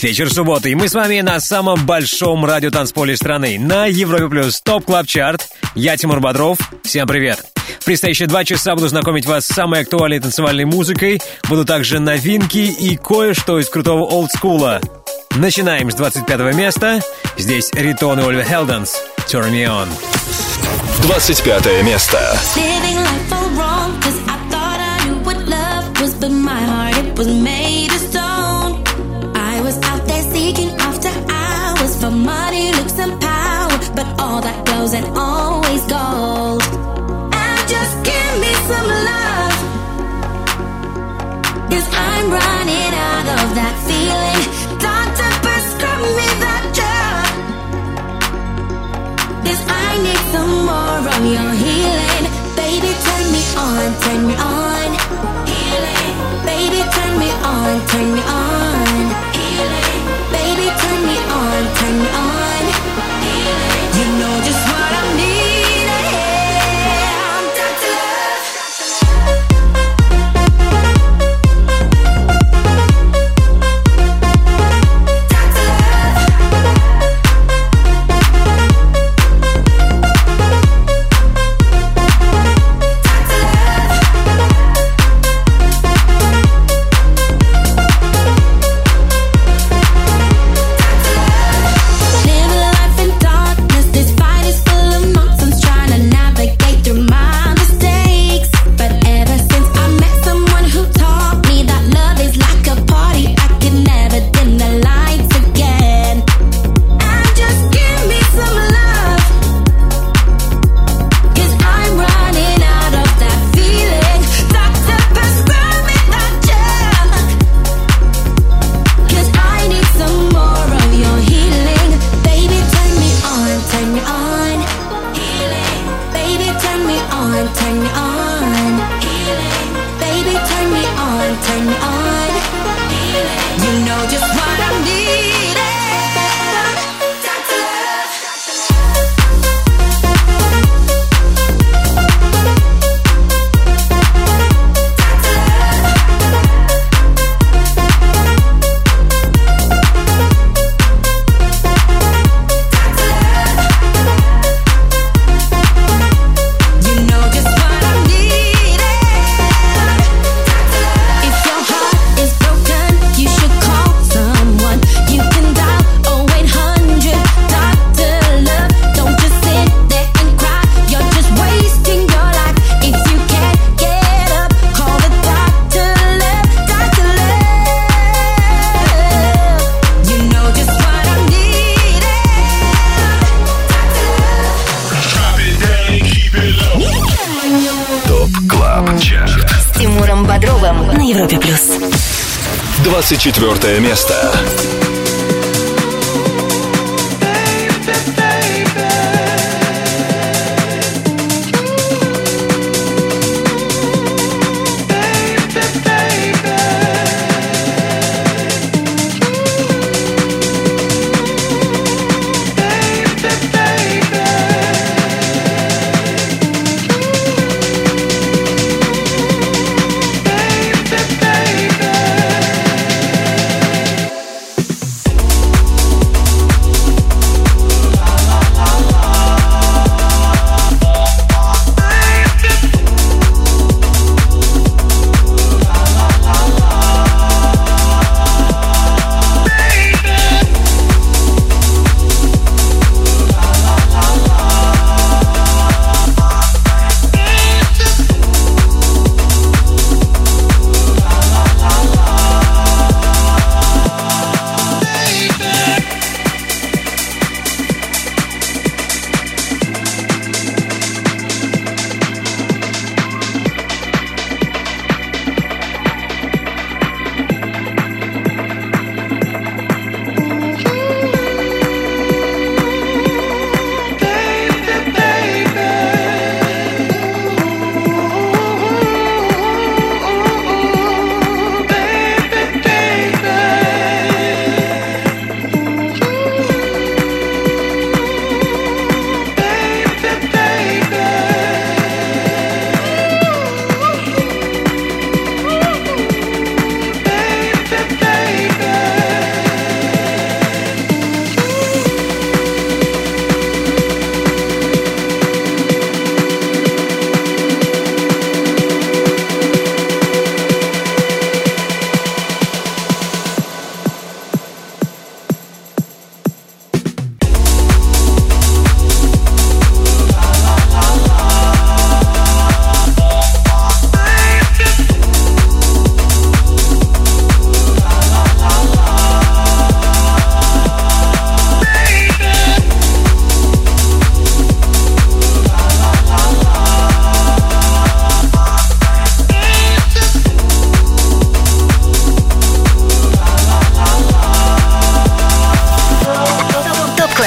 Вечер субботы, и мы с вами на самом большом радиотанцполе страны, на Европе Плюс Top Club Chart. Я Тимур Бодров. Всем привет. В предстоящие два часа буду знакомить вас с самой актуальной танцевальной музыкой. Буду также новинки и кое-что из крутого олдскула. Начинаем с 25 места. Здесь Ритон и Ольга Хелденс. Turn me on. 25 место. Living life all wrong, cause I thought I knew what love was, but my heart it was made of stone. All that goes and always gold. And just give me some love, cause I'm running out of that feeling. Doctor, prescribe me that drug. Cause I need some more of your healing. Baby, turn me on, turn me on. Healing. Baby, turn me on, turn me on. 24 место.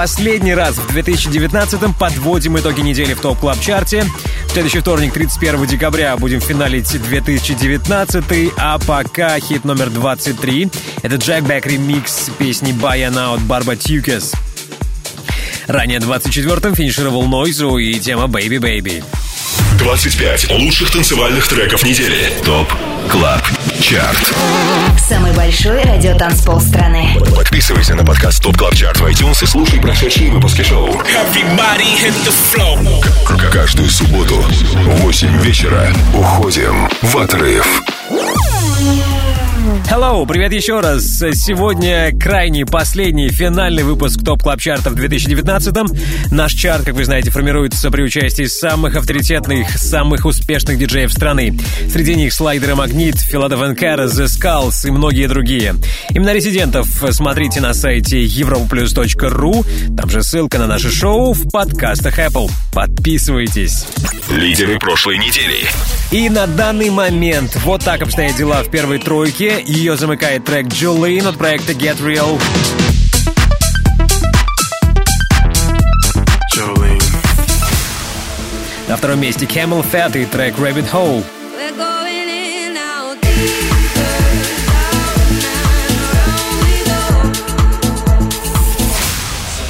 Последний раз в 2019-м подводим итоги недели в Top Club Chart е. В следующий вторник, 31 декабря, будем финалить 2019 а пока хит номер 23. Это Jack Back ремикс песни «Baianá» от Barbatuques. Ранее 24-м финишировал Noizu и тема «Baby Baby». 25 лучших танцевальных треков недели. Top Club Chart. Самый большой радиотанцпол страны. Подписывайся на подкаст Top Club Chart в iTunes и слушай прошедшие выпуски шоу. Каждую субботу в 8 вечера уходим в отрыв. Hello, привет еще раз. Сегодня крайний, последний, финальный выпуск Top Club Chart а в 2019 Наш чарт, как вы знаете, формируется при участии самых авторитетных, самых успешных диджеев страны. Среди них Слайдер и Магнит, Филатов & Карас, The Skulls и многие другие. Именно резидентов смотрите на сайте europlus.ru. Там же ссылка на наше шоу в подкастах Apple. Подписывайтесь. Лидеры прошлой недели. И на данный момент вот так обстоят дела в первой тройке. Ее замыкает трек Jolene от проекта Get Real. Jolene. На втором месте Camel Fat и трек Rabbit Hole.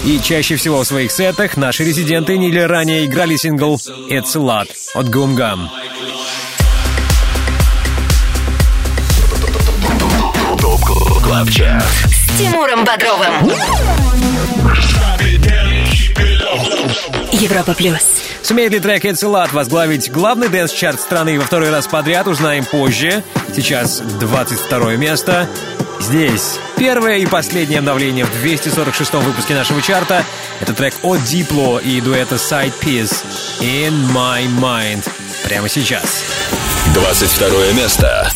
И чаще всего в своих сетах наши резиденты неделей ранее играли сингл «It's a Lot» от Gum Gum. С Тимуром Бодровым. Европа плюс. Сумеет ли трек «It's a Lot» возглавить главный dance-чарт страны во второй раз подряд, узнаем позже. Сейчас 22 место. Здесь первое и последнее обновление в 246-м выпуске нашего чарта. Это трек от Дипло и дуэта Side Piece «In My Mind». Прямо сейчас. 22 место.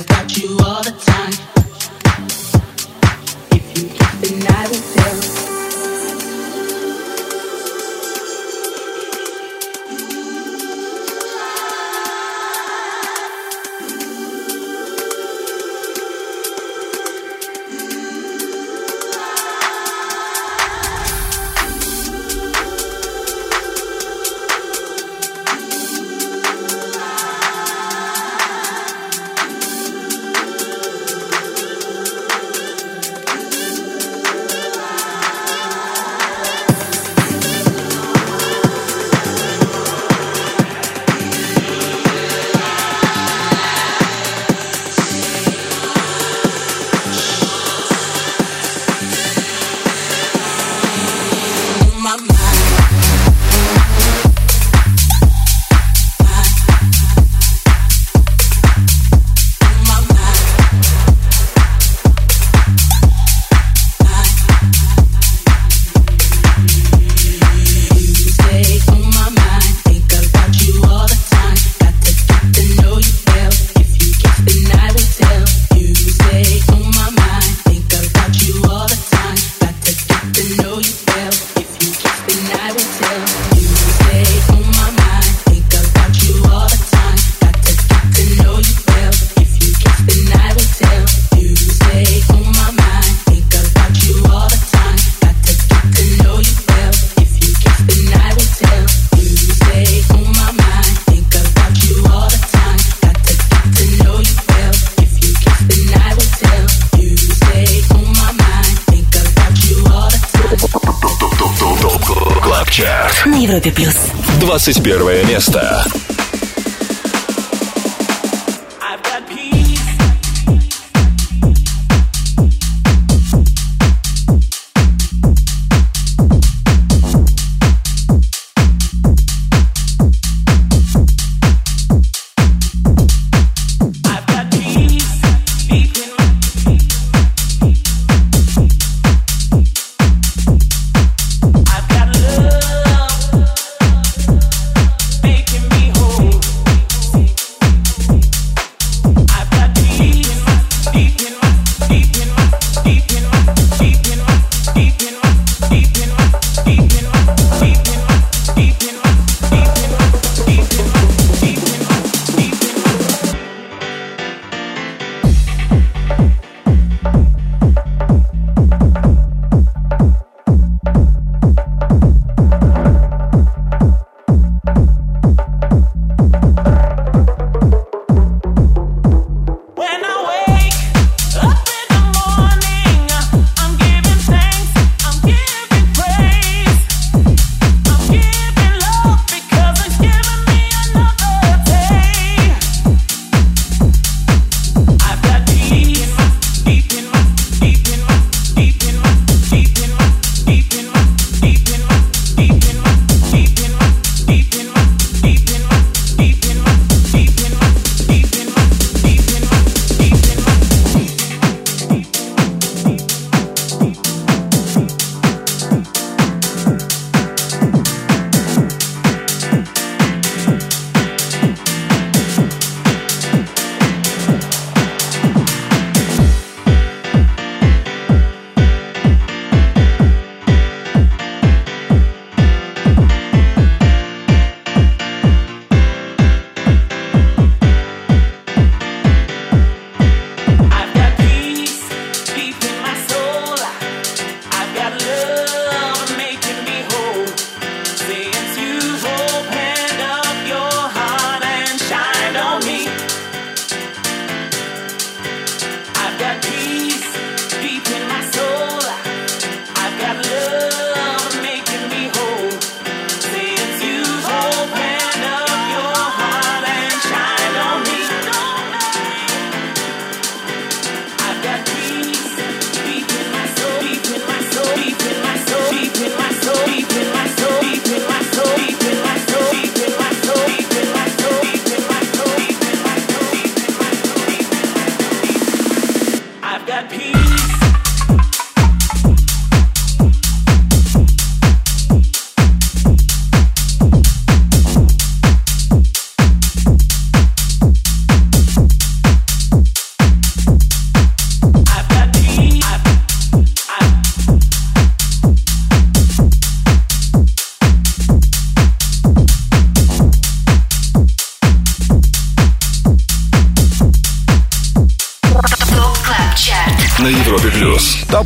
about you all the time.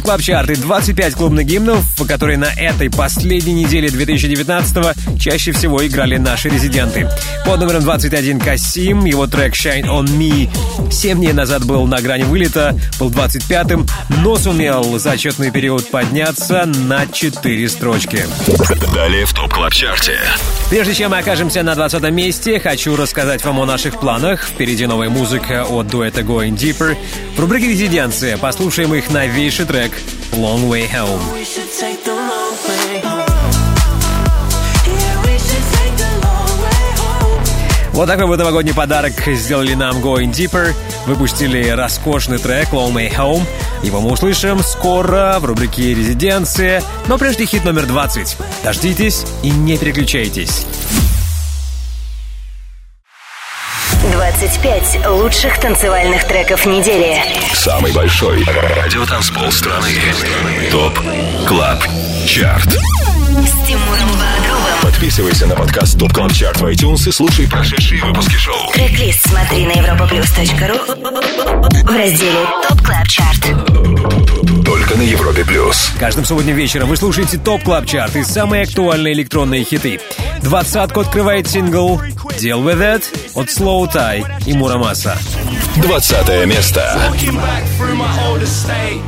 Top Club Chart и 25 клубных гимнов, которые на этой последней неделе 2019 чаще всего играли наши резиденты. Под номером 21 CASSIMM, его трек Shine On Me 7 дней назад был на грани вылета, был 25-м, но сумел за отчетный период подняться на 4 строчки. Далее в Top Club Chart е. Прежде чем мы окажемся на 20 месте, хочу рассказать вам о наших планах. Впереди новая музыка от дуэта Going Deeper. В рубрике «Резиденция» послушаем их новейший трек «Long Way Home». Вот такой вот новогодний подарок сделали нам Going Deeper. Выпустили роскошный трек Long Way Home. Его мы услышим скоро в рубрике «Резиденция». Но прежде хит номер 20. Дождитесь и не переключайтесь. 25 лучших танцевальных треков недели. Самый большой радиотанцпол страны. Top Club Chart. С Тимуром Бодровым. Подписывайся на подкаст Top Club Chart в iTunes и слушай прошедшие выпуски шоу. Трек-лист смотри на europaplus.ru в разделе Top Club Chart. Только на Европе Плюс. Каждым субботним вечером вы слушаете Top Club Chart и самые актуальные электронные хиты. Двадцатку открывает сингл «Deal With It» от Slow Tie и Мурамаса. 20 место. Walking back through my old estate.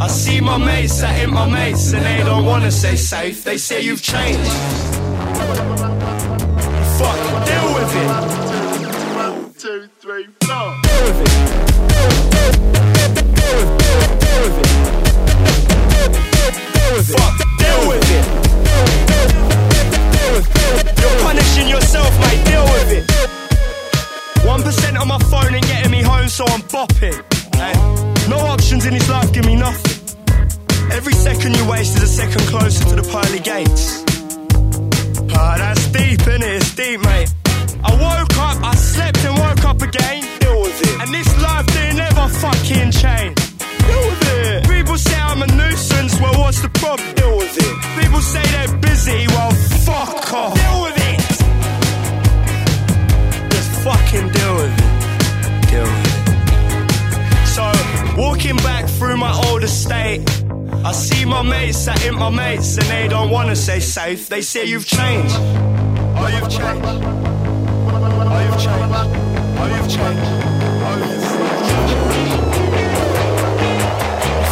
I see my mates that ain't my mates, and they don't wanna say safe. They say you've changed. Fuck, deal with it. One, two, three, four. Deal with it. Yourself, mate. Deal with it. One percent on my phone ain't getting me home, so I'm bopping. Hey, no options in this life give me nothing. Every second you waste is a second closer to the pearly gates. Ah, that's deep, innit? It's deep, mate. I woke up, I slept and woke up again. Deal with it. And this life didn't ever fucking change. Deal with it. People say I'm a nuisance, well, what's the problem? Deal with it. People say they're busy, well, fuck off. Deal with it. Fucking deal with it. Deal with it. So, walking back through my old estate, I see my mates that ain't my mates, and they don't wanna say safe. They say you've changed. Oh, you've changed. Oh, you've changed. Oh, you've changed. Oh, you've changed.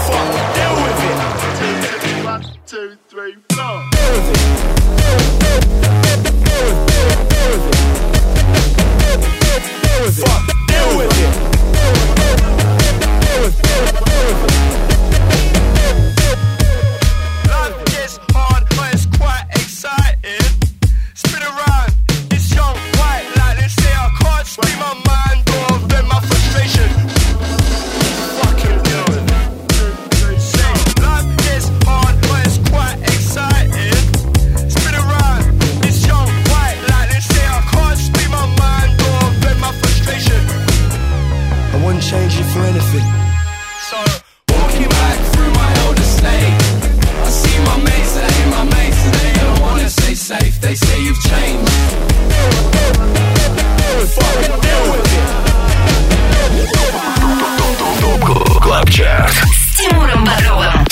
Fuck, deal with it. One, two, three, four. Deal with it. Fuck, deal with it deal with it. Deal with it. Deal with it. Deal with it. They say you've changed. Fucking deal with it. Top Club Chart. С Тимуром Бодровым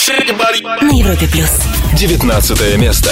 на Европе Плюс. 19 место.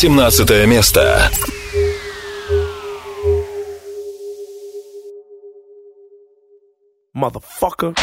18 место. motherfucker.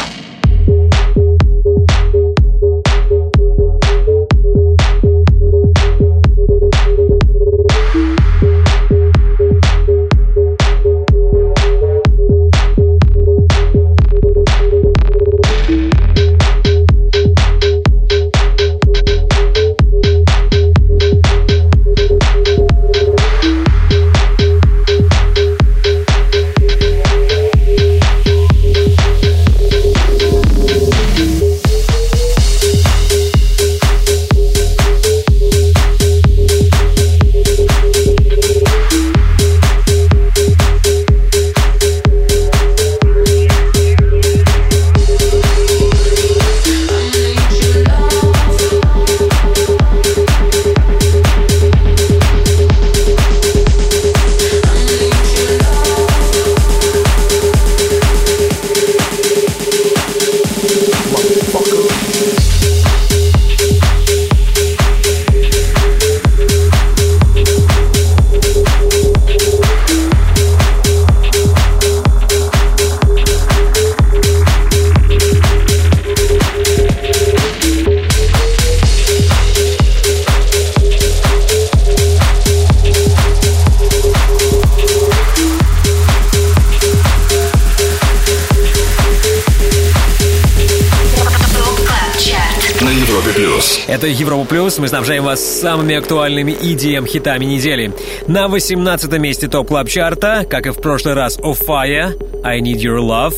Плюс. Мы снабжаем вас самыми актуальными EDM-хитами недели. На 18 месте топ клаб чарта, как и в прошлый раз, Fire, I Need Your Love.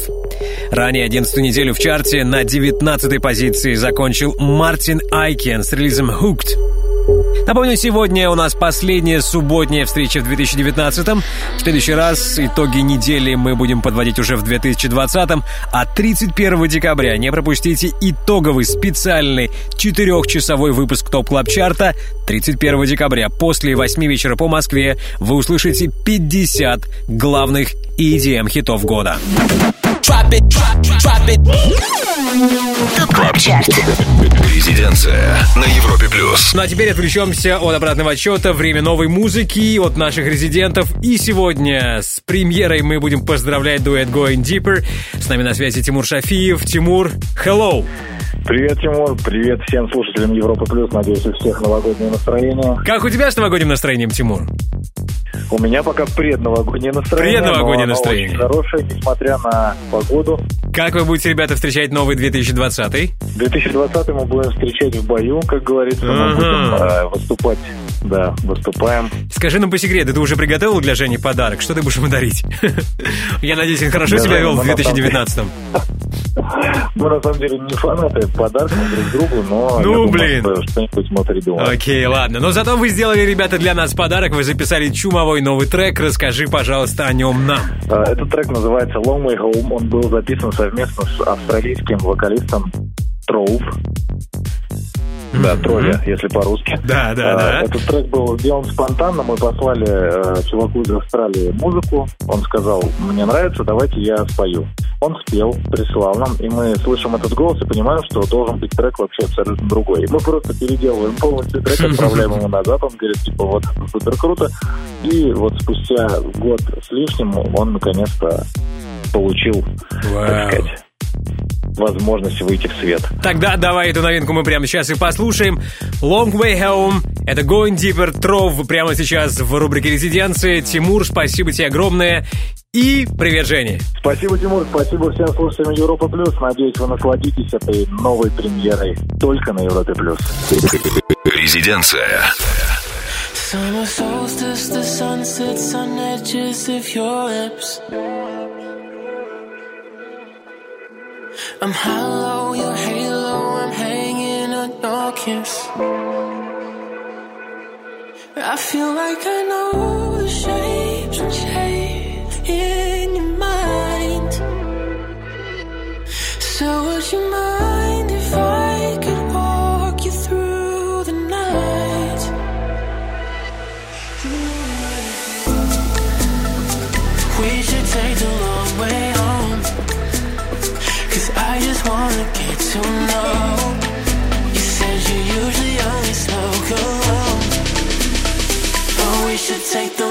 Ранее 11 неделю в чарте на 19 позиции закончил Мартин Айкен с релизом Hooked. Напомню, сегодня у нас последняя субботняя встреча в 2019-м. Следующий раз итоги недели мы будем подводить уже в 2020-м. А 31 декабря не пропустите итоговый специальный четырехчасовой выпуск Top Club Chart а. 31 декабря после 8 вечера по Москве вы услышите 50 главных EDM-хитов года. Top Club Chart Резиденция на Европе плюс. Ну а теперь отвлечемся от обратного отсчета, время новой музыки, от наших резидентов. И сегодня с премьерой мы будем поздравлять дуэт Going Deeper. С нами на связи Тимур Шафиев. Тимур, hello! Привет, Тимур. Привет всем слушателям Европы Плюс. Надеюсь, у всех новогоднее настроение. Как у тебя с новогодним настроением, Тимур? У меня пока предновогоднее настроение. Предновогоднее настроение. Хорошее, несмотря на погоду. Как вы будете, ребята, встречать новый 2020? 2020 мы будем встречать в бою, как говорится. Мы будем э, выступать. Да, выступаем. Скажи нам по секрету, ты уже приготовил для Жени подарок? Что ты будешь ему дарить? Я надеюсь, он хорошо себя вел ну, в на самом 2019 Мы на самом деле не фанаты подарков друг другу, но Ну, блин. что что-нибудь мы придумаем. Окей, ладно. Но зато вы сделали, ребята, для нас подарок. Вы записали чумовой новый трек. Расскажи, пожалуйста, о нем нам. Э, Этот трек называется Long Way Home. Он был записан совместно с австралийским вокалистом Троув. Да, Тролля, если по-русски. Да, да, А, да. Этот трек был сделан спонтанно. Мы послали э, чуваку из Австралии музыку. Он сказал, мне нравится, давайте я спою. Он спел, прислал нам, и мы слышим этот голос и понимаем, что должен быть трек вообще абсолютно другой. И мы просто переделываем полностью трек, отправляем ему назад. Он говорит, типа, вот, супер круто. И вот спустя год с лишним он наконец-то получил, Вау. так сказать, возможность выйти в свет. Тогда давай эту новинку мы прямо сейчас и послушаем. Long Way Home. Это Going Deeper Trove прямо сейчас в рубрике «Резиденции». Тимур, спасибо тебе огромное. И привет, Жене. Спасибо, Тимур, спасибо всем слушателям Европа Плюс. Надеюсь, вы насладитесь этой новой премьерой только на Европе Плюс. Резиденция. Summer solstice, the sun sits on edges of your lips. I'm hollow, your halo, I'm hanging on your kiss. I feel like I know the shapes and shades in your mind. So would you mind just wanna get to know. You said you usually only smoke alone. But we should take the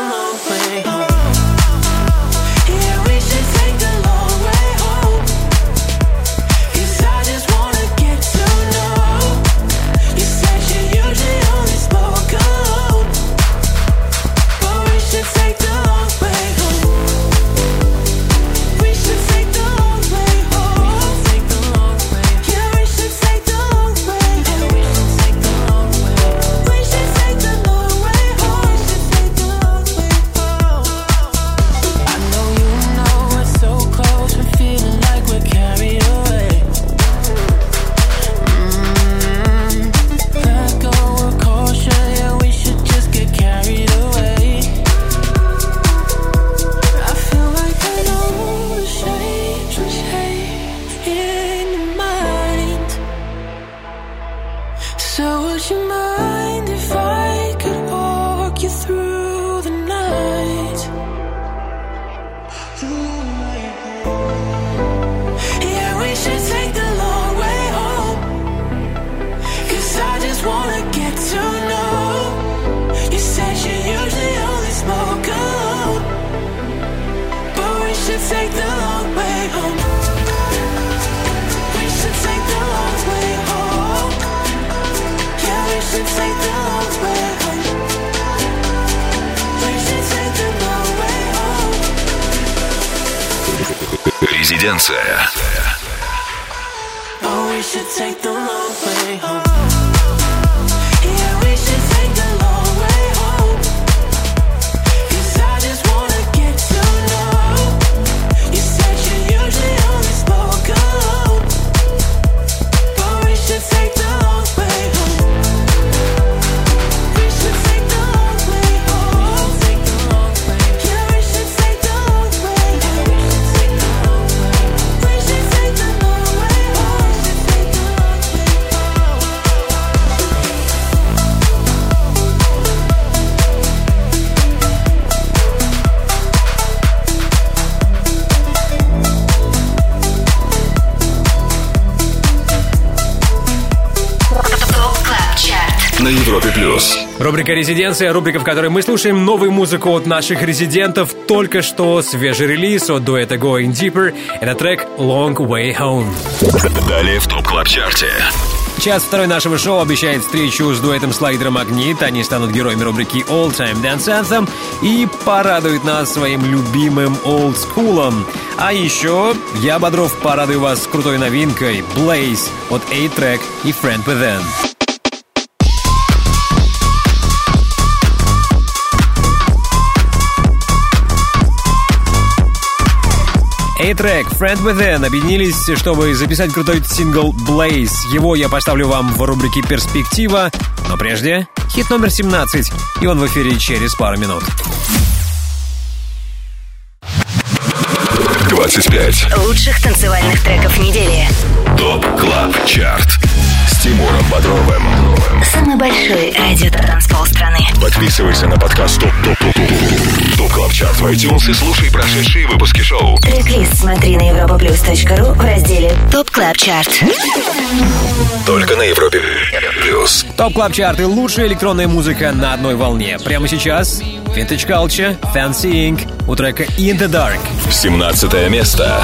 Резиденция. Oh, we should take the long way home. Рубрика «Резиденция», рубрика, в которой мы слушаем новую музыку от наших резидентов. Только что свежий релиз от дуэта Going Deeper. Это трек «Long Way Home». Далее в Top Club Chart е. Час второй нашего шоу обещает встречу с дуэтом Slider & Magnit. Они станут героями рубрики All Time Dance Anthem и порадуют нас своим любимым олдскулом. А еще я, Бодров, порадую вас крутой новинкой Blaze от A-Trak и Friend Within. A-Trak, Friend Within объединились, чтобы записать крутой сингл Blaze. Его я поставлю вам в рубрике «Перспектива». Но прежде хит номер 17, и он в эфире через пару минут. 25. Лучших танцевальных треков недели. Top Club Chart. С Тимуром Бодровым. Самый большой радиотанцпол страны. Подписывайся на подкаст Top Top Top Top Top Club Chart в iTunes и слушай прошедшие выпуски шоу. Трек-лист смотри на europaplus.ru в разделе Top Club Chart. Только на Европе плюс. Top Club Chart и лучшая электронная музыка на одной волне. Прямо сейчас Vintage Culture, Fancy Inc. у трека In the Dark. 17 место.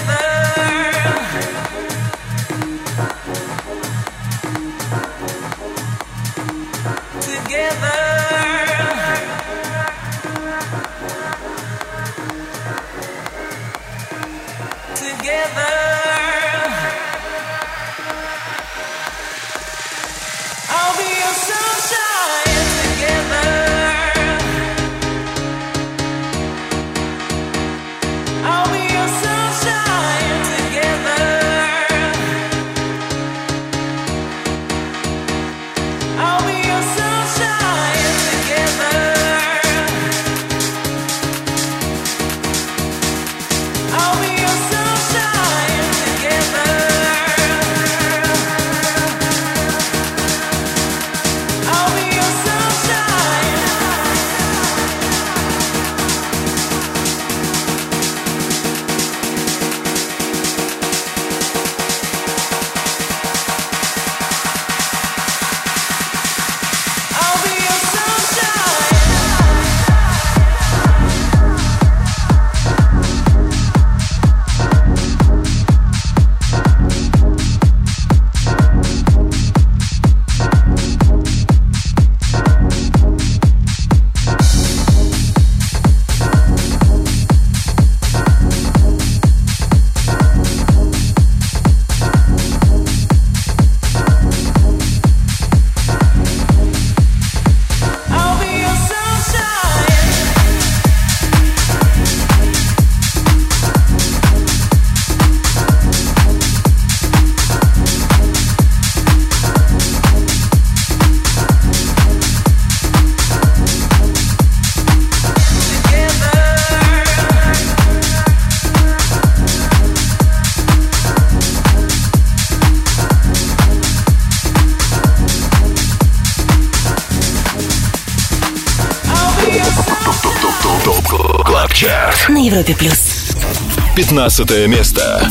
together. Европе плюс. 15 место.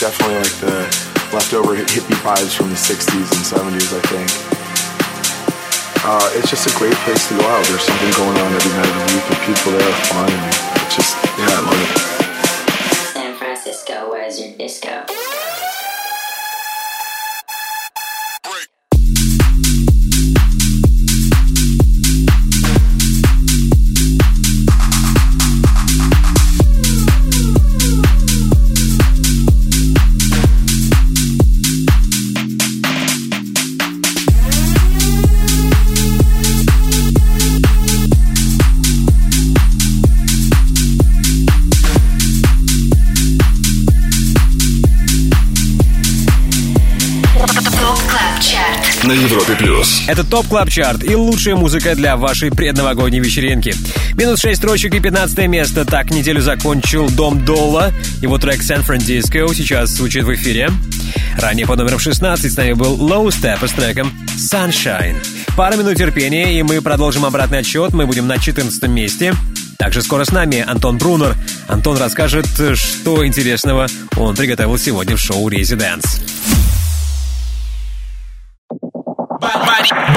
Definitely like the leftover hippie vibes from the 60s and 70s, I think. Uh, it's just a great place to go out. There's something going on every night of the week, and people there are fun. It's just, yeah, I love it. San Francisco, where's your disco? На Европе плюс. Это Top Club Chart и лучшая музыка для вашей предновогодней вечеринки. Минус 6 строчек и 15 место. Так неделю закончил Dom Dolla. Его трек San Francisco сейчас звучит в эфире. Ранее под номером 16 с нами был Low Steppa с треком Sunshine. Пара минут терпения, и мы продолжим обратный отсчет. Мы будем на 14 месте. Также скоро с нами Антон Брунер. Антон расскажет, что интересного он приготовил сегодня в шоу «Residence».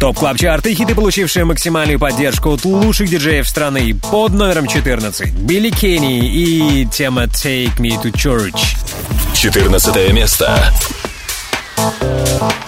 Top Club Chart и хиты, получившие максимальную поддержку от лучших диджеев страны под номером 14. Billy Kenny и тема Take Me to Church. 14 место. ТОП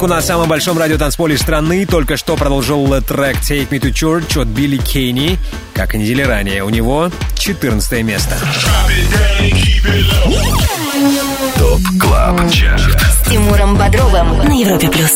Вечеринку на самом большом радиотанцполе страны только что продолжил трек Take Me to Church от Billy Kenny. Как и недели ранее, у него 14 место. Top Club Chart. С Тимуром Бодровым на Европе плюс.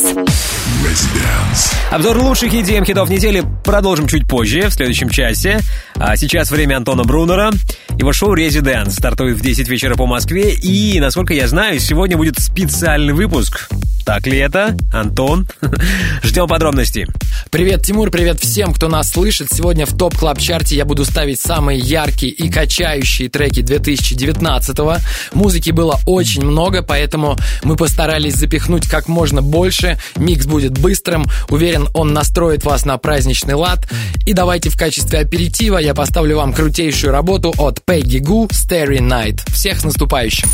Обзор лучших EDM хитов недели продолжим чуть позже, в следующем часе. А сейчас время Антона Брунера. Его шоу «Residence» стартует в 10 вечера по Москве. И, насколько я знаю, сегодня будет специальный выпуск. Так ли это? Антон? Ждем подробностей. Привет, Тимур, привет всем, кто нас слышит. Сегодня в Top Club Chart е я буду ставить самые яркие и качающие треки 2019-го. Музыки было очень много, поэтому мы постарались запихнуть как можно больше. Микс будет быстрым. Уверен, он настроит вас на праздничный лад. И давайте в качестве аперитива я поставлю вам крутейшую работу от Peggy Gou Starry Night. Всех с наступающим!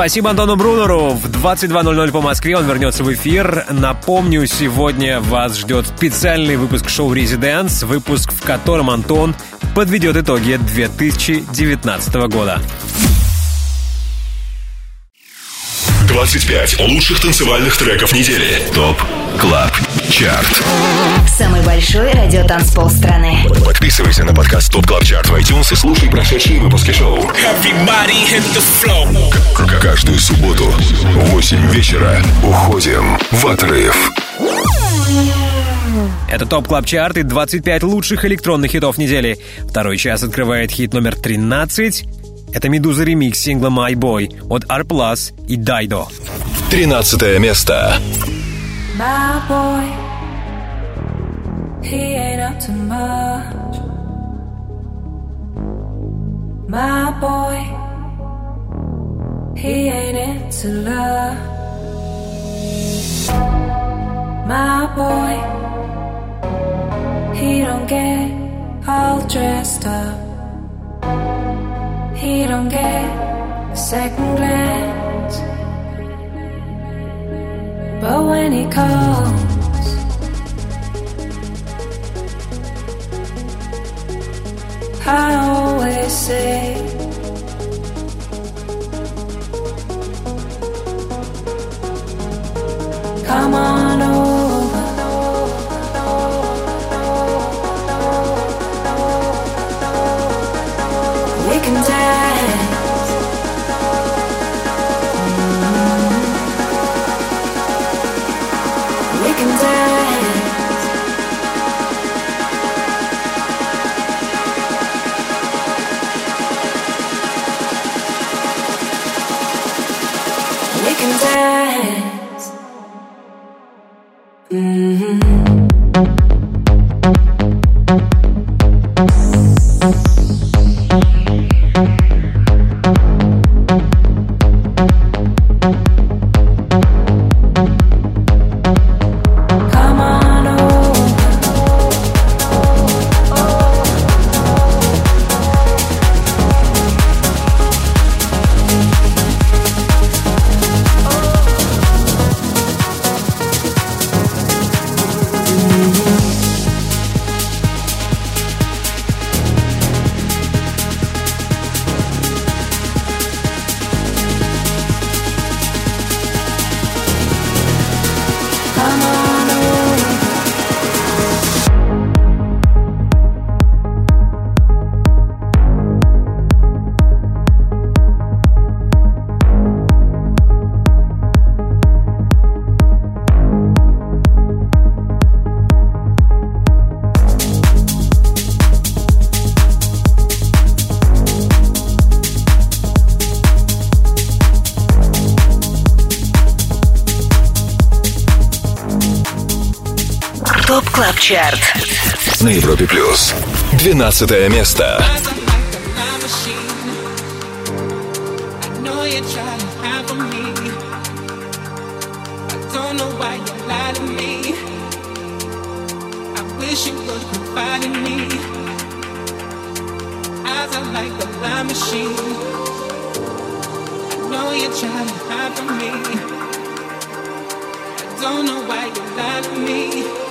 Спасибо Антону Брунеру. В 22.00 по Москве он вернется в эфир. Напомню, сегодня вас ждет специальный выпуск шоу «ResiDANCE», выпуск, в котором Антон подведет итоги 2019 года. 25 лучших танцевальных треков недели. Top Club Chart. Самый большой радиотанцпол страны. Подписывайся на подкаст Top Club Chart в iTunes и слушай прошедшие выпуски шоу. К- Каждую субботу в 8 вечера уходим в отрыв. Это Top Club Chart и 25 лучших электронных хитов недели. Второй час открывает хит номер 13. Это «Meduza» ремикс сингла «My Boy» от R+, и Dido. 13 место. My boy, he ain't up to much. My boy, he ain't into love. My boy, he don't get all dressed up. He don't get a second glance. But when he calls, I always say, Come on ТОП КЛАБ ЧАРТ. На Европе Плюс. 12 место. Don't know why you lied to me.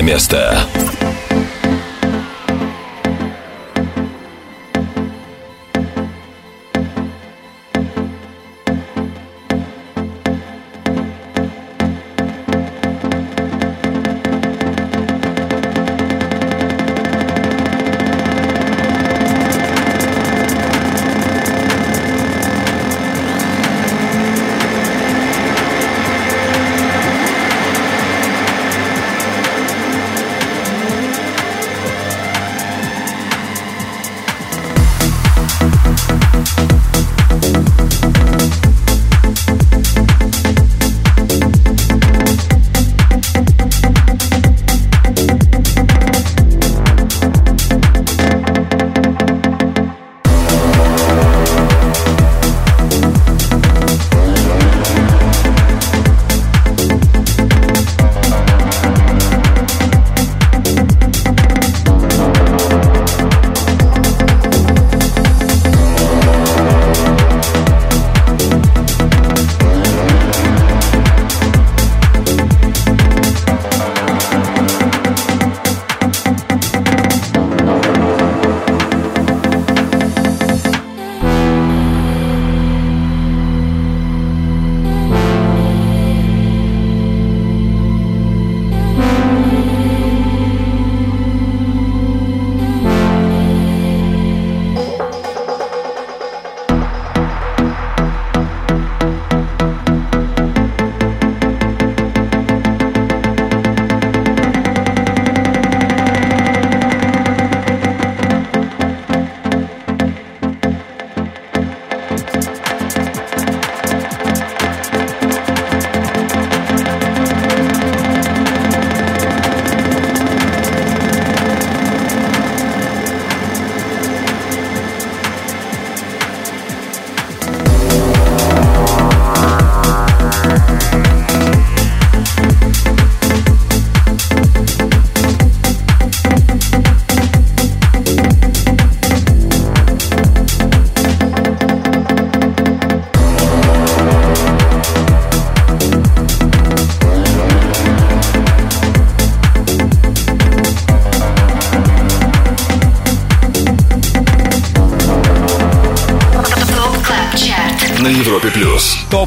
место.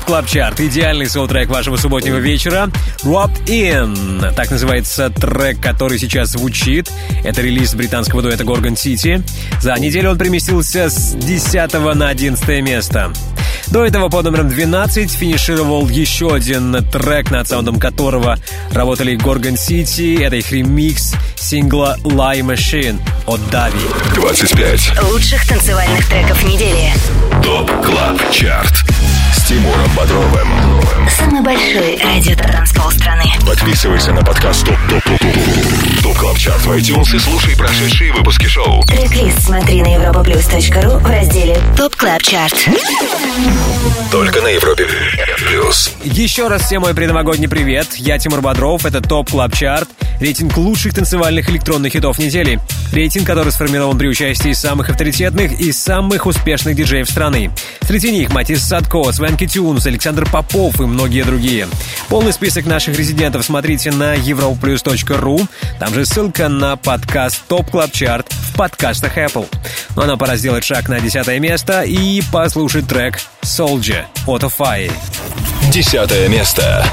Top Club Chart. Идеальный саундтрек вашего субботнего вечера. Roped In. Так называется трек, который сейчас звучит. Это релиз британского дуэта Gorgon City. За неделю он переместился с 10 на 11 место. До этого под номером 12 финишировал еще один трек, над саундом которого работали Gorgon City. Это их ремикс сингла Lie Machine от Дави. 25. Лучших танцевальных треков недели. Top Club Chart с Тимуром Бодровым. Самый большой радиотанцпол страны. Подписывайся на подкаст Top Top Top Top Top Club Chart в iTunes и слушай прошедшие выпуски шоу. Трек-лист смотри на europaplus.ru в разделе Top Club Chart. Только на Европе плюс. Еще раз всем мой предновогодний привет. Я Тимур Бодров, это Top Club Chart, рейтинг лучших танцевальных электронных хитов недели. Рейтинг, который сформирован при участии самых авторитетных и самых успешных диджеев страны. Среди них Matisse & Sadko, Swanky Tunes, Александр Попов и многие другие. Полный список наших резидентов смотрите на europlus.ru. Там же ссылка на подкаст Top Club Chart в подкастах Apple. Ну а нам пора сделать шаг на десятое место и послушать трек Soldier от OFFAIAH. Десятое место.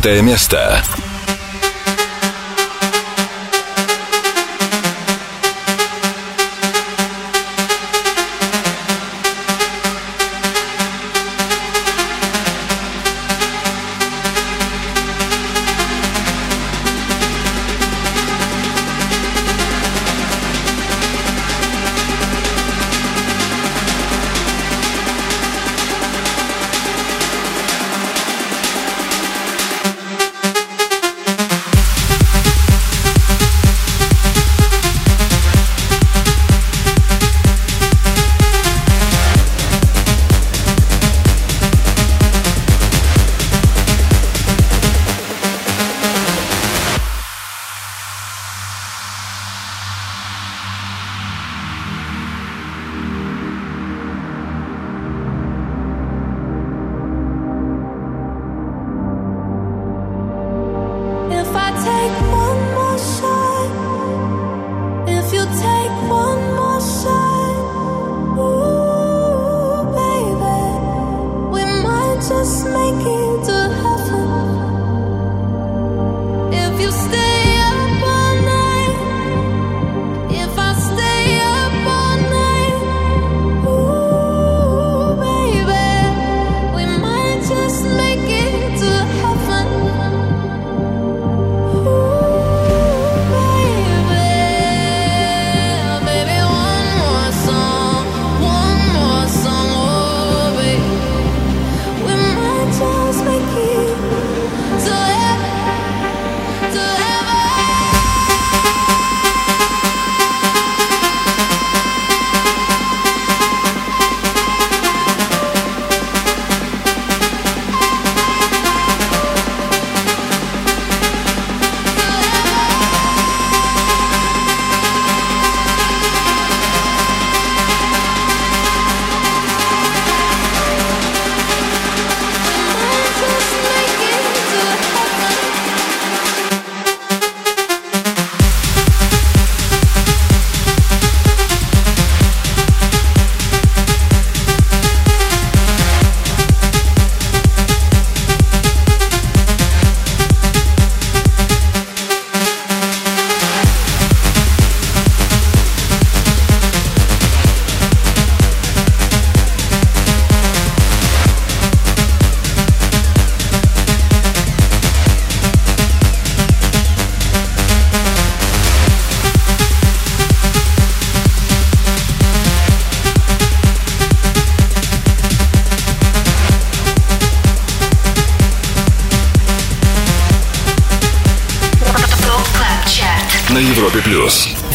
Девятое место.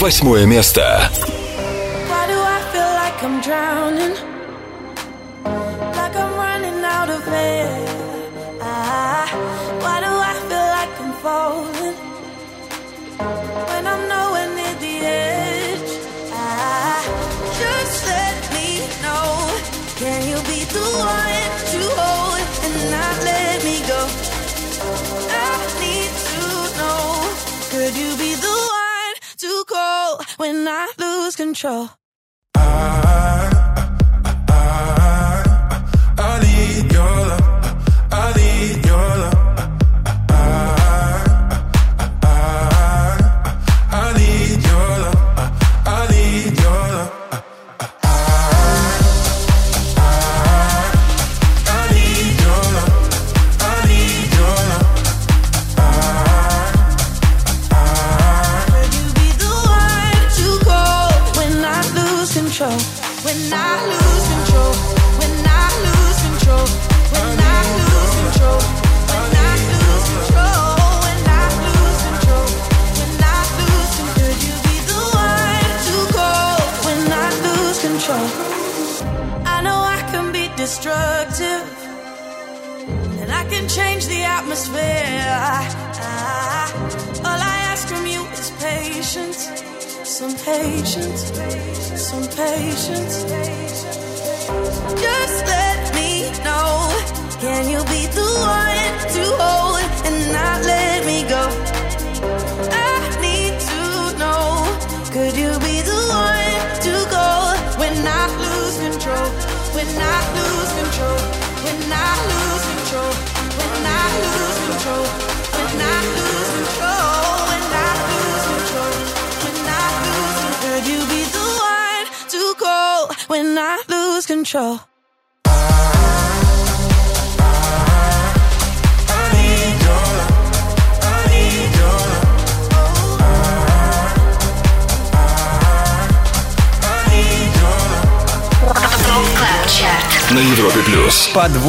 Восьмое место.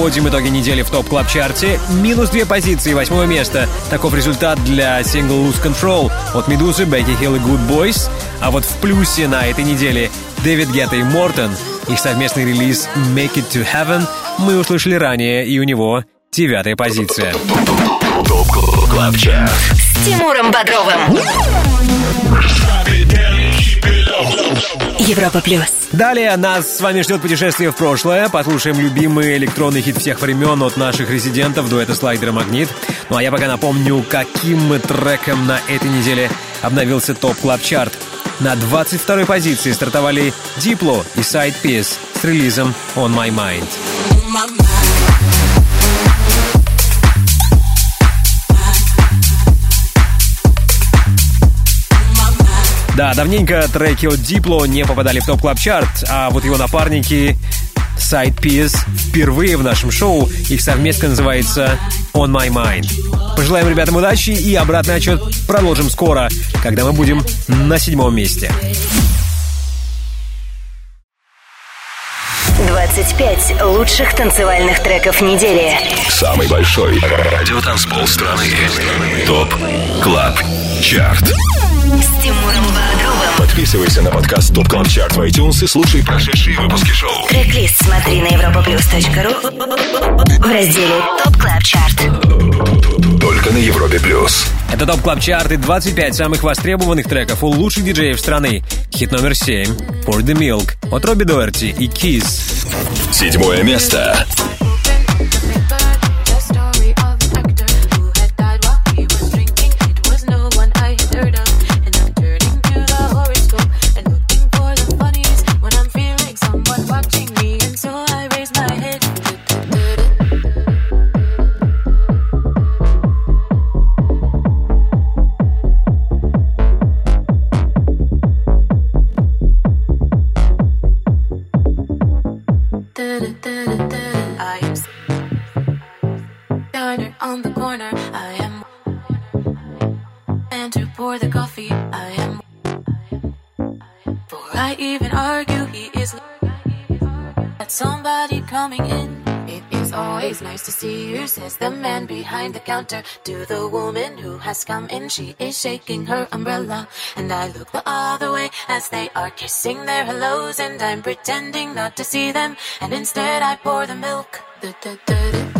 Подводим итоги недели в Top Club Chart е. Минус две позиции, восьмое место. Таков результат для сингла Lose Control от Медузы, Becky Hill и Goodboys. А вот в плюсе на этой неделе Дэвид Гетта и Мортон. Их совместный релиз Make It To Heaven мы услышали ранее, и у него девятая позиция. Top Club Chart. С Тимуром Бодровым. Европа плюс. Далее нас с вами ждет путешествие в прошлое. Послушаем любимый электронный хит всех времен от наших резидентов дуэта Слайдер Магнит. Ну а я пока напомню, каким треком на этой неделе обновился топ клаб чарт На 22-й позиции стартовали Дипло и Side Piece с релизом On My Mind. Да, давненько треки от Дипло не попадали в топ клаб чарт а вот его напарники Side Piece впервые в нашем шоу. Их совместка называется On My Mind. Пожелаем ребятам удачи и обратный отсчет продолжим скоро, когда мы будем на седьмом месте. 25 лучших танцевальных треков недели. Самый большой радиотанцпол страны. Top Club Chart. С Тимуром Бодровым. Подписывайся на подкаст Top Club Chart в iTunes и слушай прошедшие выпуски шоу. Трек-лист смотри на europaplus.ru в разделе Top Club Chart. Только на Европе плюс. Это Top Club Chart и 25 самых востребованных треков у лучших диджеев страны. Хит номер 7 Pour the Milk от Robbie Doherty и Keees. Седьмое место. counter to the woman who has come in. She is shaking her umbrella, and I look the other way as they are kissing their hellos, and I'm pretending not to see them, and instead I pour the milk. Da, da, da,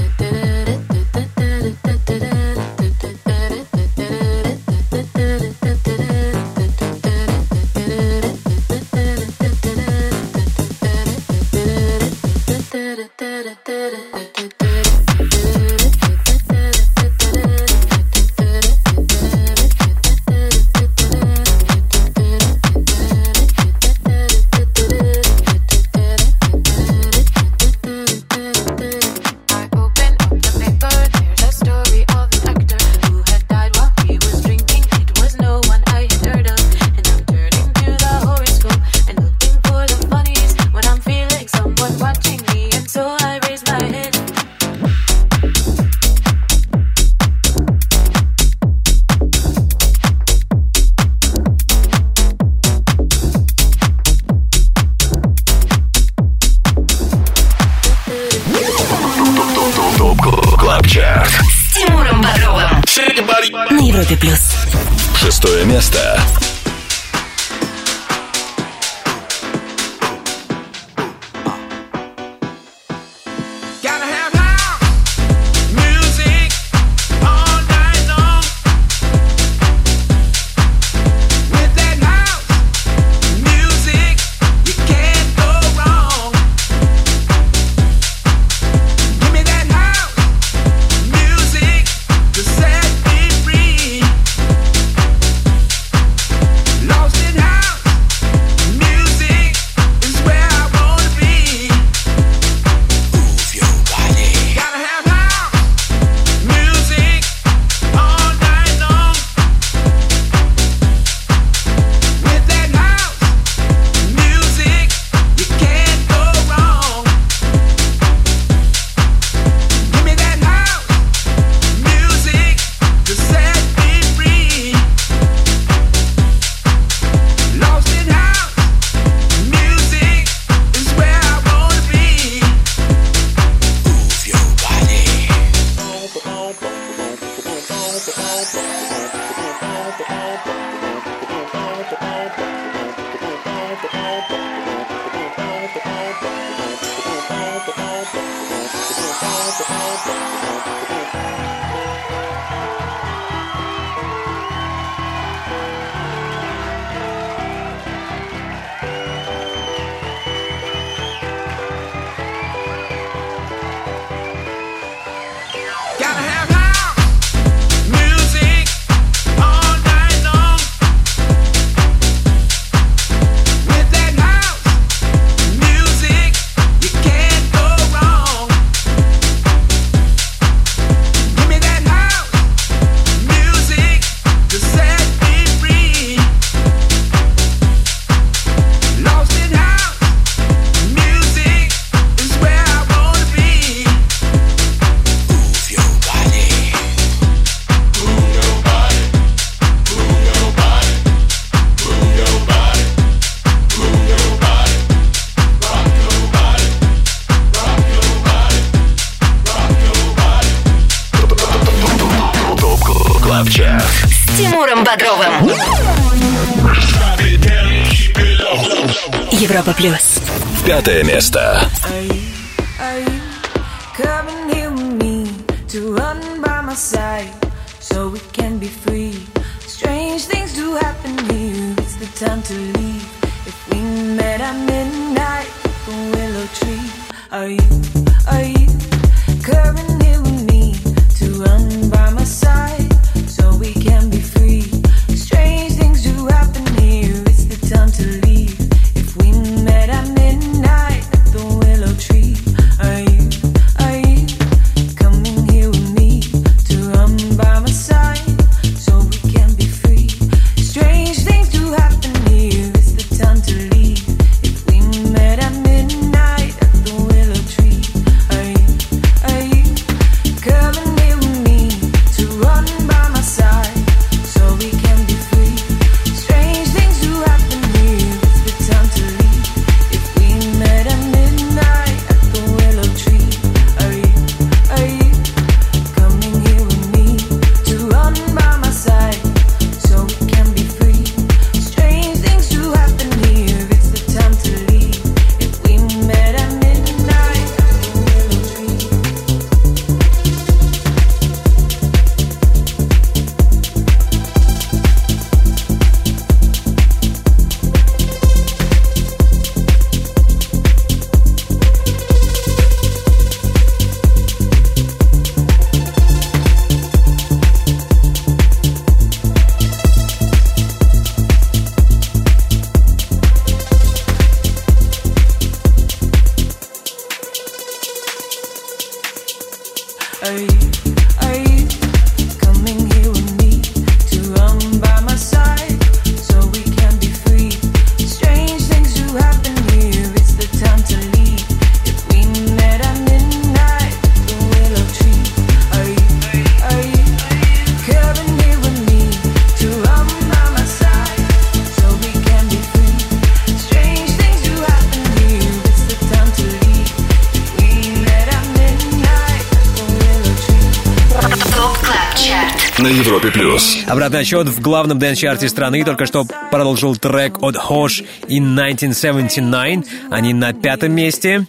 Обратный отсчет в главном dance -чарте страны только что продолжил трек от Hosh and 1979. Они на пятом месте.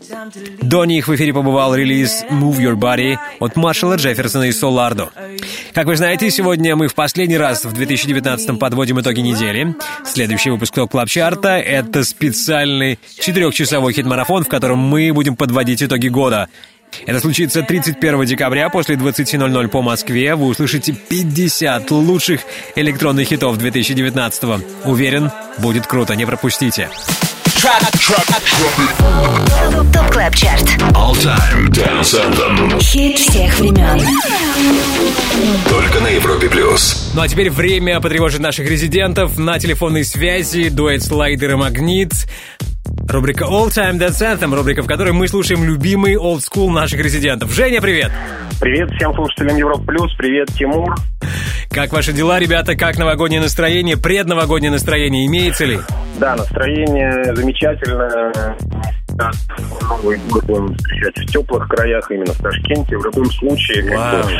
До них в эфире побывал релиз Move Your Body от Маршала Джефферсона и Solardo. Как вы знаете, сегодня мы в последний раз в 2019 подводим итоги недели. Следующий выпуск Top Club Chart а — это специальный четырехчасовой хит-марафон, в котором мы будем подводить итоги года. Это случится 31 декабря после 20.00 по Москве. Вы услышите 50 лучших электронных хитов 2019 Уверен, будет круто, не пропустите. Top Club Chart. All Time Dance Anthem. Хит всех времен. Только на Европе плюс. Ну а теперь время потревожить наших резидентов на телефонной связи. Дуэт Слайдер и Магнит. Рубрика All Time Dance Anthem, рубрика, в которой мы слушаем любимый old school наших резидентов. Женя, привет! Привет всем слушателям Европа Плюс, привет, Тимур. Как ваши дела, ребята? Как новогоднее настроение? Предновогоднее настроение имеется ли? Да, настроение замечательное. Да, Новый год будем встречать в теплых краях, именно в Ташкенте. В любом случае, как бы,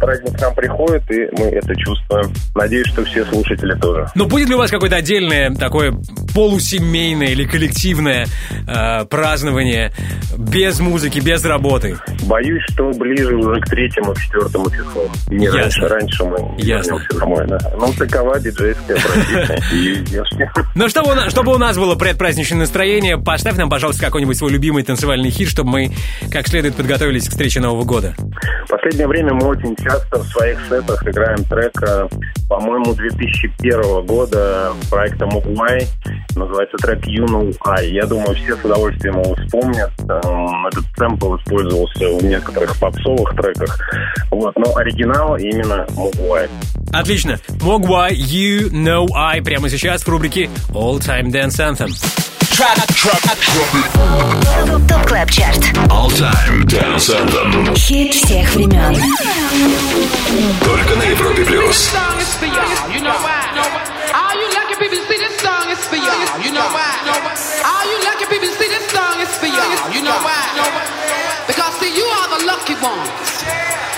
праздник к нам приходит, и мы это чувствуем. Надеюсь, что все слушатели тоже. Но будет ли у вас какое-то отдельное такое полусемейное или коллективное э, празднование без музыки, без работы? Боюсь, что ближе уже к третьему, четвертому числу. Не Ясно. раньше, раньше мы Ясно. вернемся домой, да. Ну, такова диджейская профессия. Ну, чтобы у нас было предпраздничное настроение, поставь нам, пожалуйста, какой-нибудь свой любимый танцевальный хит, чтобы мы как следует подготовились к встрече Нового года. В последнее время мы очень часто в своих сетах играем трек, э, по-моему, 2001 года проекта Мугвай. Называется трек U Know Y. Я думаю, все с удовольствием его вспомнят. Эм, Этот сэмпл использовался в некоторых попсовых треках. Вот, но оригинал именно Moguai. Отлично. Moguai, U Know Y прямо сейчас в рубрике All Time Dance Anthem. Top Club Chart. All Time Dance Anthem. Хит всех времен. Только на Европе плюс. All you lucky people see this song is for y'all. You know why? All you lucky people see this song is for y'all. You know why? Because see, you are the lucky ones. Ones.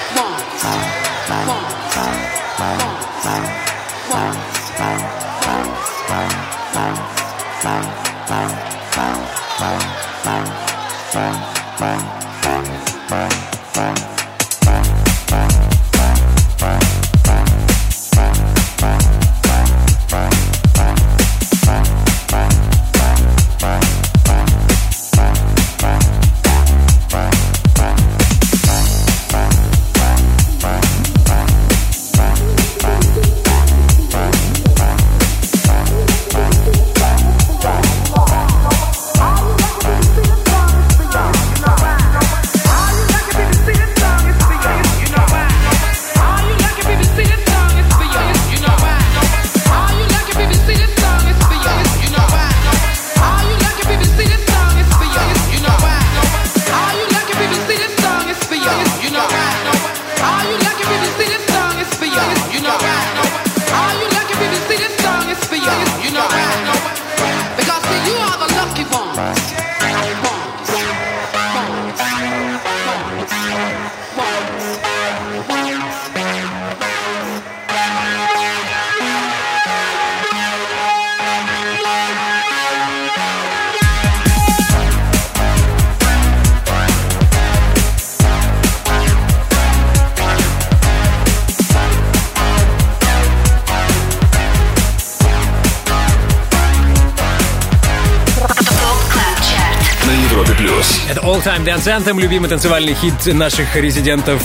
Dance Anthem, любимый танцевальный хит наших резидентов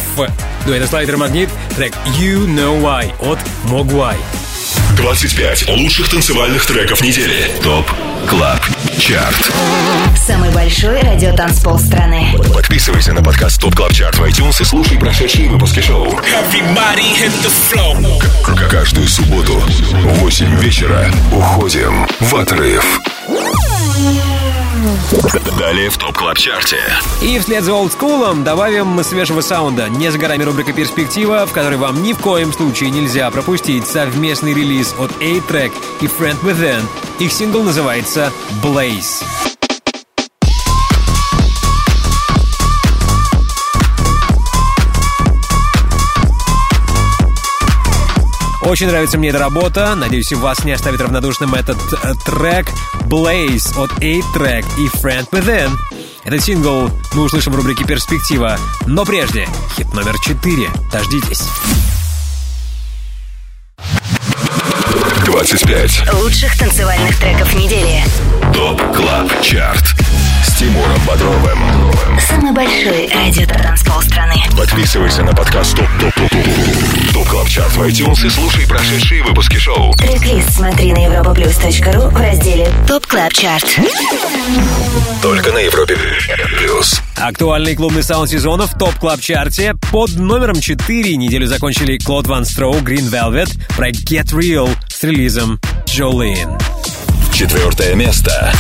дуэта Слайдер Магнит, трек You Know Why от Mogwai. 25 лучших танцевальных треков недели. ТОП КЛАБ ЧАРТ. Самый большой радиотанцпол страны. Подписывайся на подкаст ТОП КЛАБ ЧАРТ в iTunes и слушай прошедшие выпуски шоу. Каждую субботу в 8 вечера уходим в отрыв. Далее в ТОП КЛАБ ЧАРТе. И вслед за олдскулом добавим свежего саунда. Не за горами рубрика «Перспектива», в которой вам ни в коем случае нельзя пропустить совместный релиз от A-Track и Friend Within. Их сингл называется «Blaze». Очень нравится мне эта работа. Надеюсь, и вас не оставит равнодушным этот э, трек Blaze от A-Track и Friend Within. Этот сингл мы услышим в рубрике «Перспектива». Но прежде, хит номер 4. Дождитесь. 25 Лучших танцевальных треков недели. ТОП КЛАБ ЧАРТ с Тимуром Бодровым. Самый большой радиотанцпол страны. Подписывайся на подкаст ТОП ТОП ТОП ТОП ТОП КЛАБ ЧАРТ в iTunes и слушай прошедшие выпуски шоу. Трек-лист смотри на europaplus.ru в разделе Top Club Chart. Только на Европе Плюс. Актуальный клубный саунд сезона в Top Club Chart е. Под номером 4 неделю закончили Claude VonStroke, Green Velvet, проект Get Real с релизом Jolene. Четвертое место.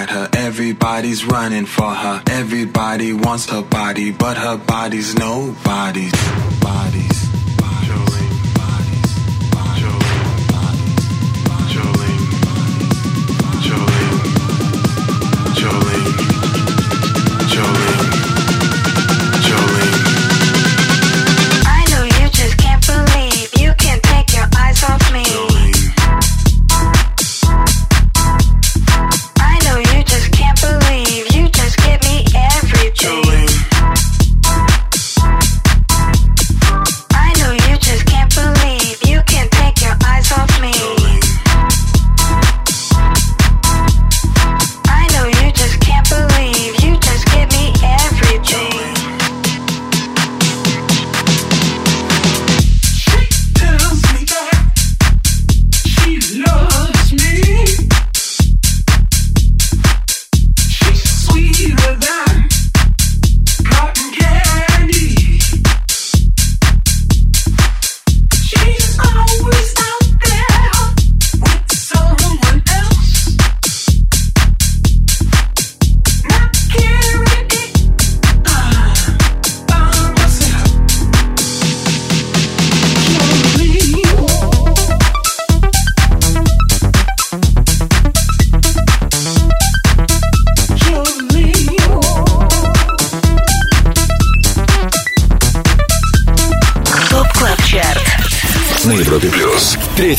At her, everybody's running for her. Everybody wants her body, but her body's nobody's. Bodies. I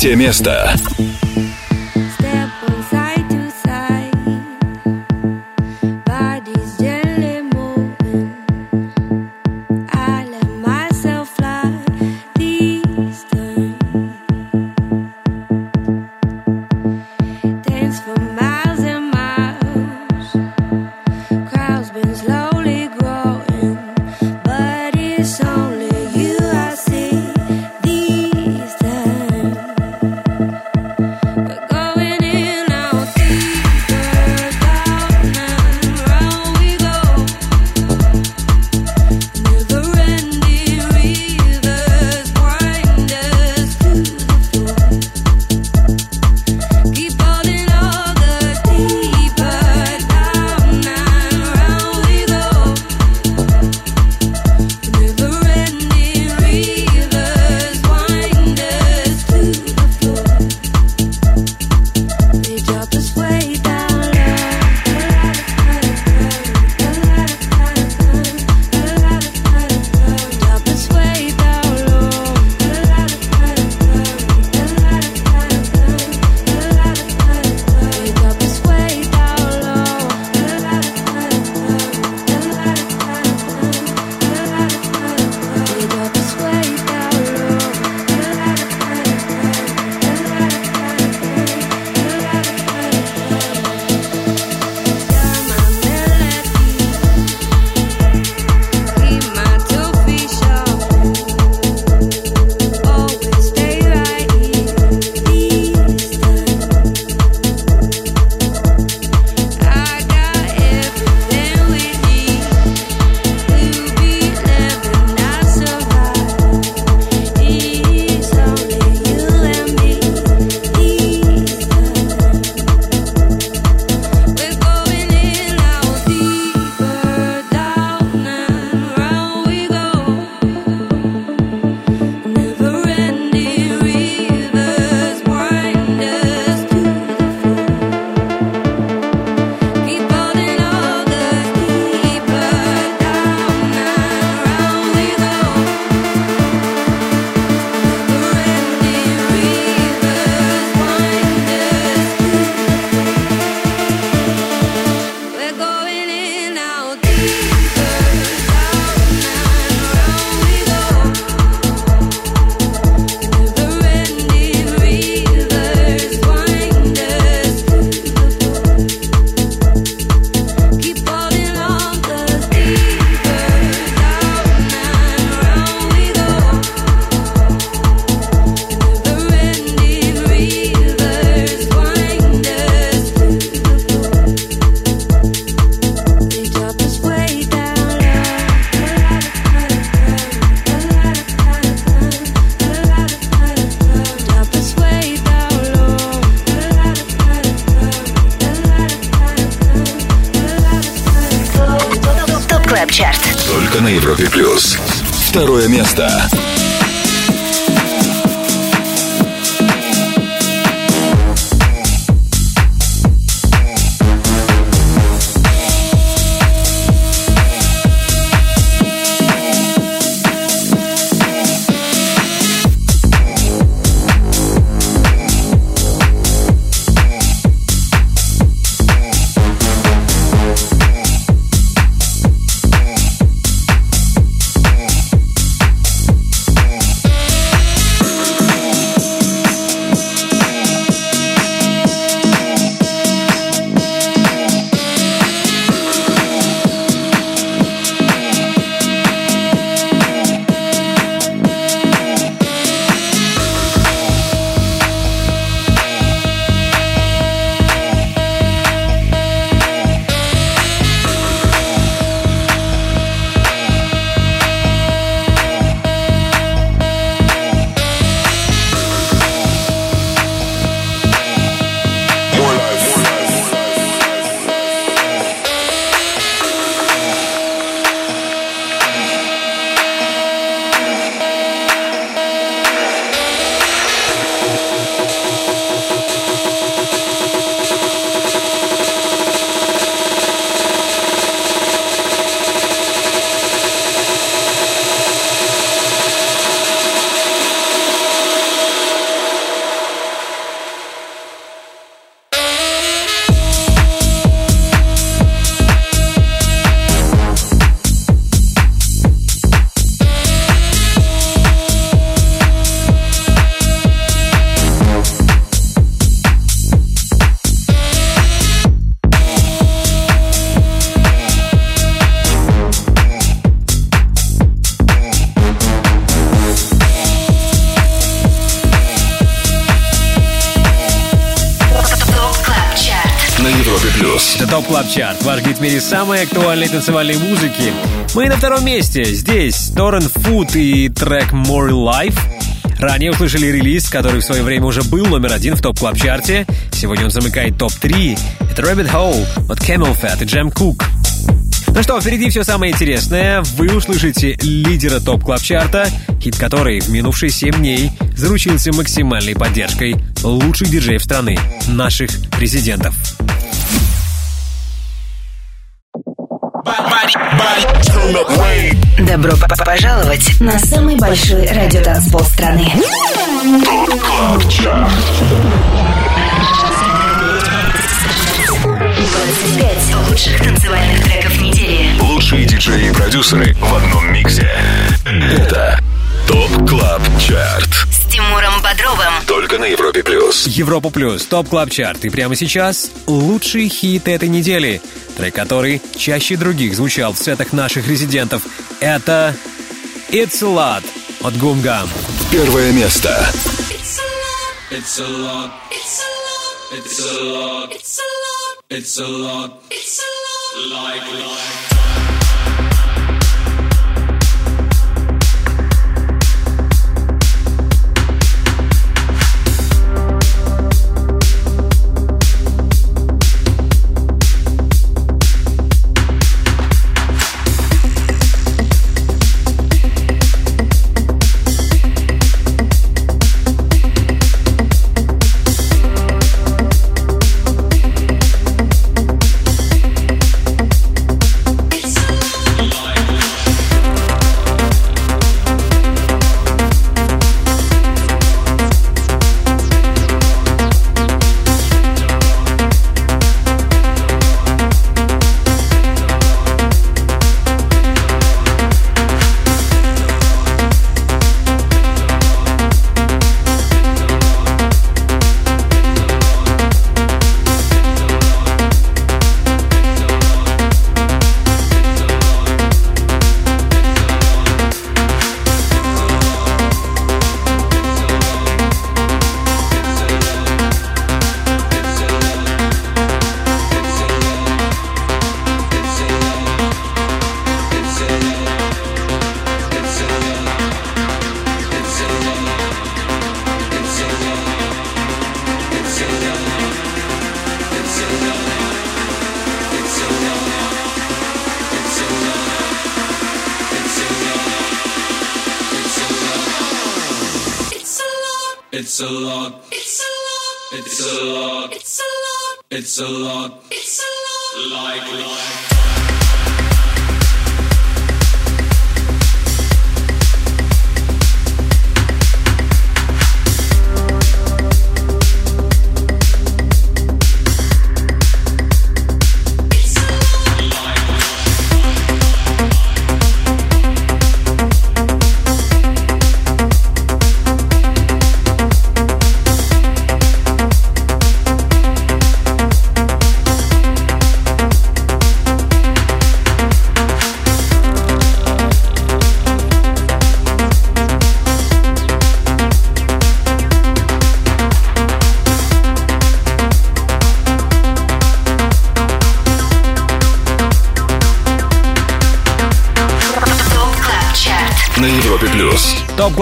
Третье место. В мире самой актуальной танцевальной музыки. Мы на втором месте. Здесь Torren Foot и трек More Life. Ранее услышали релиз, который в свое время уже был номер один в Top Club Chart е. Сегодня он замыкает ТОП-3. Это Rabbit Hole от CamelPhat и Jem Cooke. Ну что, впереди все самое интересное. Вы услышите лидера Top Club Chart а, хит который в минувшие 7 дней заручился максимальной поддержкой лучших диджеев страны, наших резидентов. Добро пожаловать на самый большой радиотанцпол страны. 25 лучших танцевальных треков недели. Лучшие диджеи и продюсеры в одном миксе. Это Top Club Chart. С Тимуром Бодровым. Только на Европе плюс. Европа Плюс, Top Club Chart. И прямо сейчас лучший хит этой недели. Трек, который чаще других звучал в сетах наших резидентов. Это It's a Lot от Гумгам. Первое место. It's a lot. It's a lot. It's a lot. It's a lot. It's a lot. It's a lot. Like, like.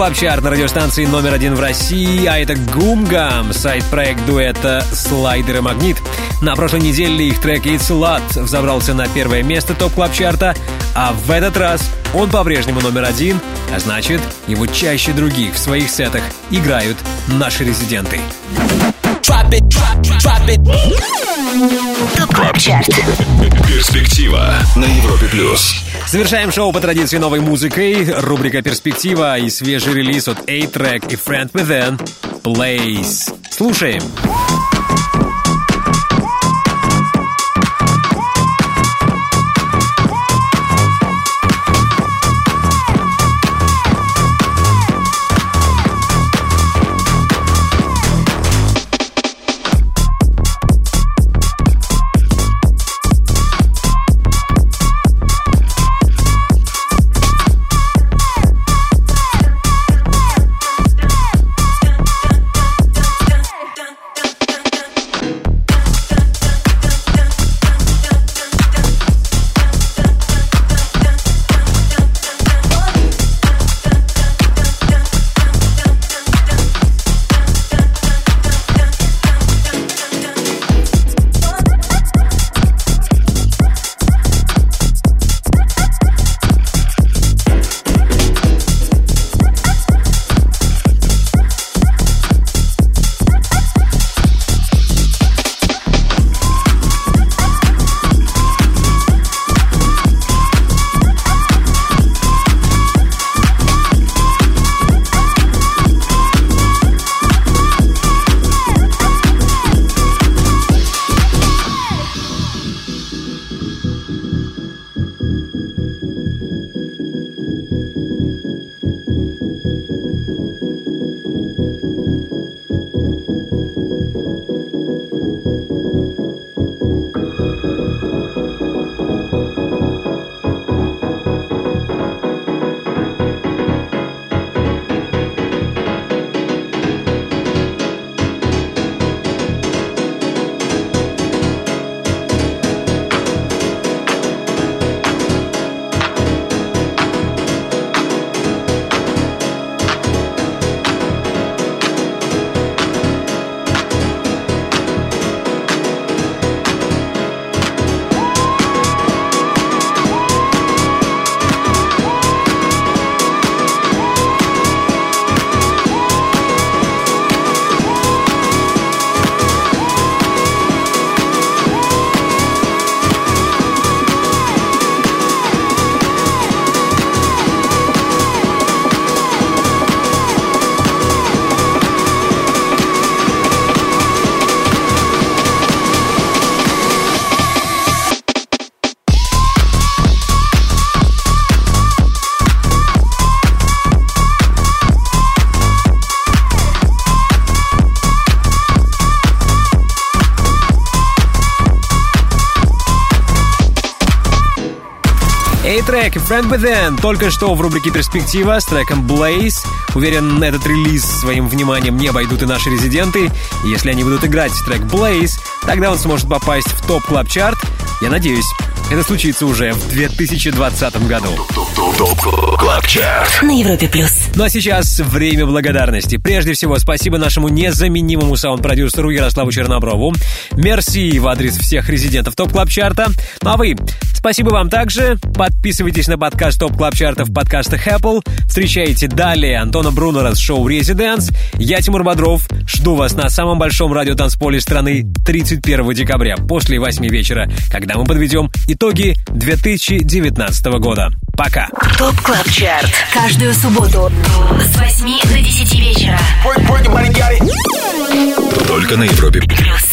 Плюс. ТОП Клаб Чарт на радиостанции номер один в России, а это Гумгам, сайд-проект дуэта «Slider & Magnit». На прошлой неделе их трек «It's a Lot» взобрался на первое место Top Club Chart'а, а в этот раз он по-прежнему номер один, а значит, его чаще других в своих сетах играют наши резиденты. Перспектива на Европе плюс. Завершаем шоу по традиции новой музыкой. Рубрика «Перспектива» и свежий релиз от A-Track и Friend Within «Place». Слушаем. Dun, Friend Within только что в рубрике «Перспектива» с треком Blaze. Уверен, на этот релиз своим вниманием не обойдут и наши резиденты. И если они будут играть трек Blaze, тогда он сможет попасть в Top Club Chart Я надеюсь, это случится уже в 2020 году. На Европе плюс. Ну а сейчас время благодарности. Прежде всего, спасибо нашему незаменимому саунд-продюсеру Ярославу Черноброву. Мерси в адрес всех резидентов Top Club Chart'а. Ну а вы, спасибо вам также. Подписывайтесь на подкаст Top Club Chart'а в подкастах Apple. Встречайте далее Антона Брунера с шоу «Residance». Я Тимур Бодров. Жду вас на самом большом радиотанцполе страны 31 декабря после 8 вечера, когда мы подведем итоги 2019 года. Пока. Top Club Chart. Каждую субботу с 8 до 10 вечера. Только на Европе. Плюс.